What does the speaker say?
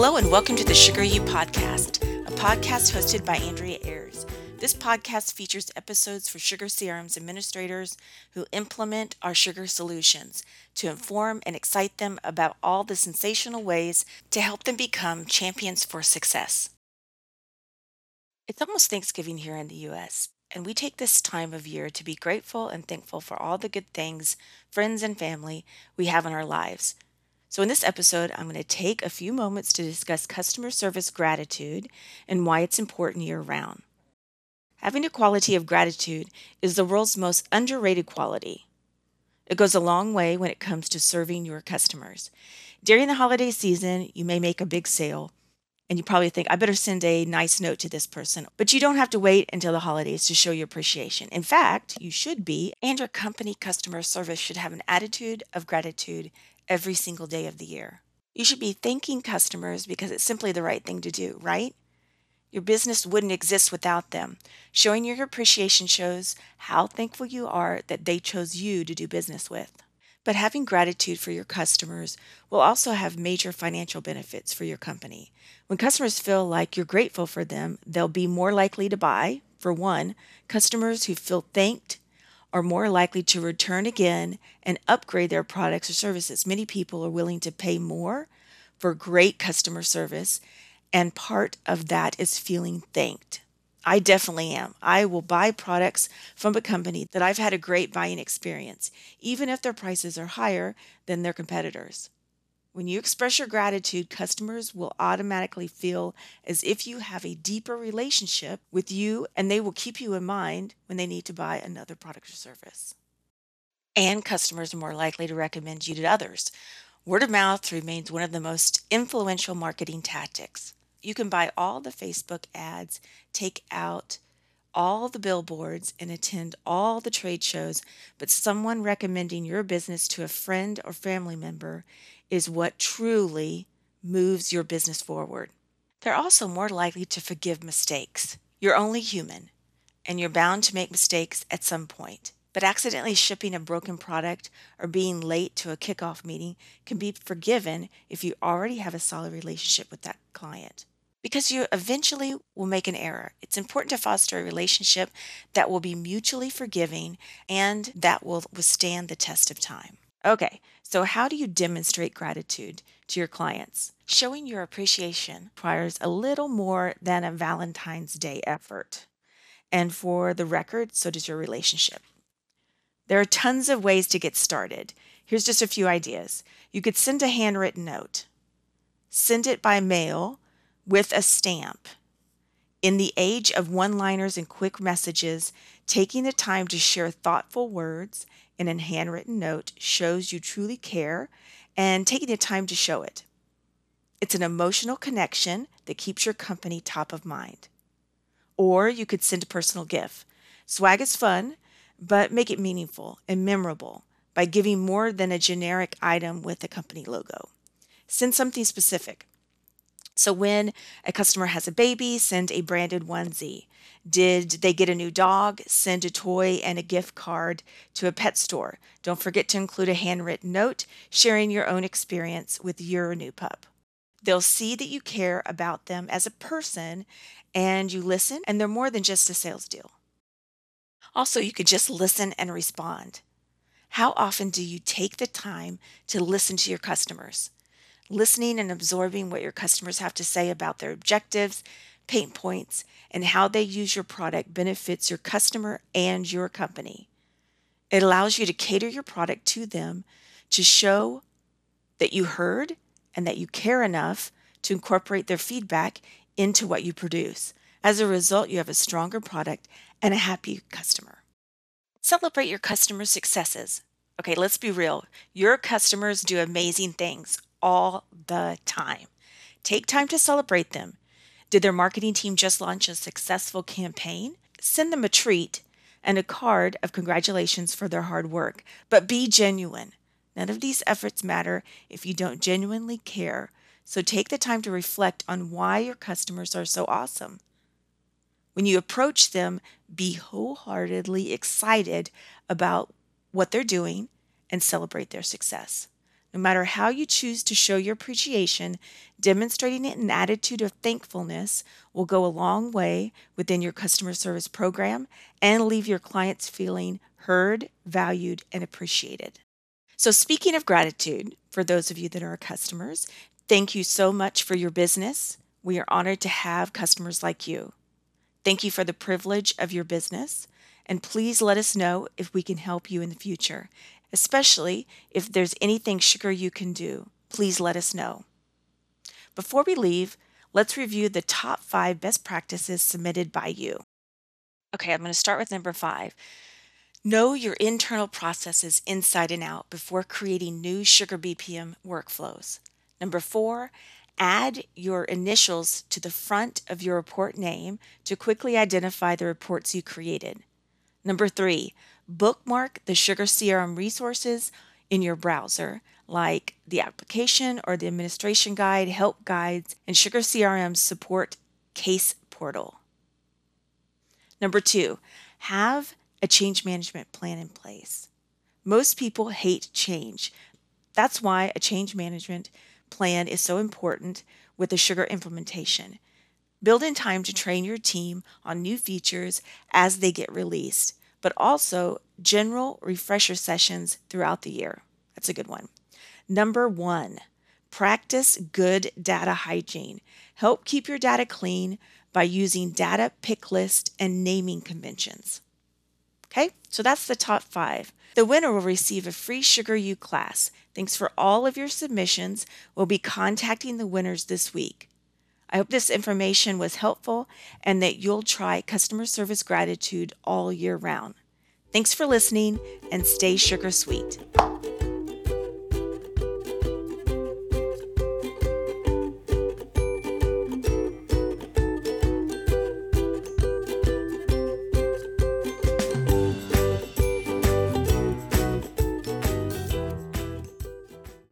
Hello, and welcome to the Sugar U Podcast, a podcast hosted by Andrea Ayers. This podcast features episodes for Sugar CRM's administrators who implement our sugar solutions to inform and excite them about all the sensational ways to help them become champions for success. It's almost Thanksgiving here in the U.S., and we take this time of year to be grateful and thankful for all the good things, friends, and family we have in our lives. So, in this episode, I'm going to take a few moments to discuss customer service gratitude and why it's important year round. Having a quality of gratitude is the world's most underrated quality. It goes a long way when it comes to serving your customers. During the holiday season, you may make a big sale, and you probably think, I better send a nice note to this person. But you don't have to wait until the holidays to show your appreciation. In fact, you should be, and your company customer service should have an attitude of gratitude every single day of the year. You should be thanking customers because it's simply the right thing to do, right? Your business wouldn't exist without them. Showing your appreciation shows how thankful you are that they chose you to do business with. But having gratitude for your customers will also have major financial benefits for your company. When customers feel like you're grateful for them, they'll be more likely to buy. For one, customers who feel thanked are more likely to return again and upgrade their products or services. Many people are willing to pay more for great customer service, and part of that is feeling thanked. I definitely am. I will buy products from a company that I've had a great buying experience, even if their prices are higher than their competitors. When you express your gratitude, customers will automatically feel as if you have a deeper relationship with you and they will keep you in mind when they need to buy another product or service. And customers are more likely to recommend you to others. Word of mouth remains one of the most influential marketing tactics. You can buy all the Facebook ads, take out all the billboards, and attend all the trade shows, but someone recommending your business to a friend or family member is what truly moves your business forward. They're also more likely to forgive mistakes. You're only human, and you're bound to make mistakes at some point. But accidentally shipping a broken product or being late to a kickoff meeting can be forgiven if you already have a solid relationship with that client. Because you eventually will make an error. It's important to foster a relationship that will be mutually forgiving and that will withstand the test of time. Okay, so how do you demonstrate gratitude to your clients? Showing your appreciation requires a little more than a Valentine's Day effort. And for the record, so does your relationship. There are tons of ways to get started. Here's just a few ideas. You could send a handwritten note, send it by mail with a stamp. In the age of one liners and quick messages, taking the time to share thoughtful words in a handwritten note shows you truly care and taking the time to show it. It's an emotional connection that keeps your company top of mind. Or you could send a personal gift. Swag is fun, but make it meaningful and memorable by giving more than a generic item with a company logo. Send something specific. So when a customer has a baby, send a branded onesie. Did they get a new dog? Send a toy and a gift card to a pet store. Don't forget to include a handwritten note sharing your own experience with your new pup. They'll see that you care about them as a person and you listen, and they're more than just a sales deal. Also, you could just listen and respond. How often do you take the time to listen to your customers? Listening and absorbing what your customers have to say about their objectives, pain points, and how they use your product benefits your customer and your company. It allows you to cater your product to them to show that you heard and that you care enough to incorporate their feedback into what you produce. As a result, you have a stronger product and a happy customer. Celebrate your customer successes. Okay, let's be real. Your customers do amazing things all the time. Take time to celebrate them. Did their marketing team just launch a successful campaign? Send them a treat and a card of congratulations for their hard work, but be genuine. None of these efforts matter if you don't genuinely care. So take the time to reflect on why your customers are so awesome. When you approach them, be wholeheartedly excited about what they're doing and celebrate their success. No matter how you choose to show your appreciation, demonstrating it an attitude of thankfulness will go a long way within your customer service program and leave your clients feeling heard, valued, and appreciated. So, speaking of gratitude, for those of you that are our customers, thank you so much for your business. We are honored to have customers like you. Thank you for the privilege of your business, and please let us know if we can help you in the future, especially if there's anything Sugar you can do. Please let us know. Before we leave, let's review the top five best practices submitted by you. Okay, I'm going to start with number five. Know your internal processes inside and out before creating new Sugar BPM workflows. Number four, add your initials to the front of your report name to quickly identify the reports you created. Number three, bookmark the Sugar CRM resources in your browser, like the application or the administration guide, help guides, and Sugar CRM support case portal. Number two, have a change management plan in place. Most people hate change. That's why a change management plan is so important with the sugar implementation. Build in time to train your team on new features as they get released, but also general refresher sessions throughout the year. That's a good one. Number one, practice good data hygiene. Help keep your data clean by using data pick list and naming conventions. Okay, so that's the top five. The winner will receive a free Sugar U class. Thanks for all of your submissions. We'll be contacting the winners this week. I hope this information was helpful and that you'll try customer service gratitude all year round. Thanks for listening and stay sugar sweet.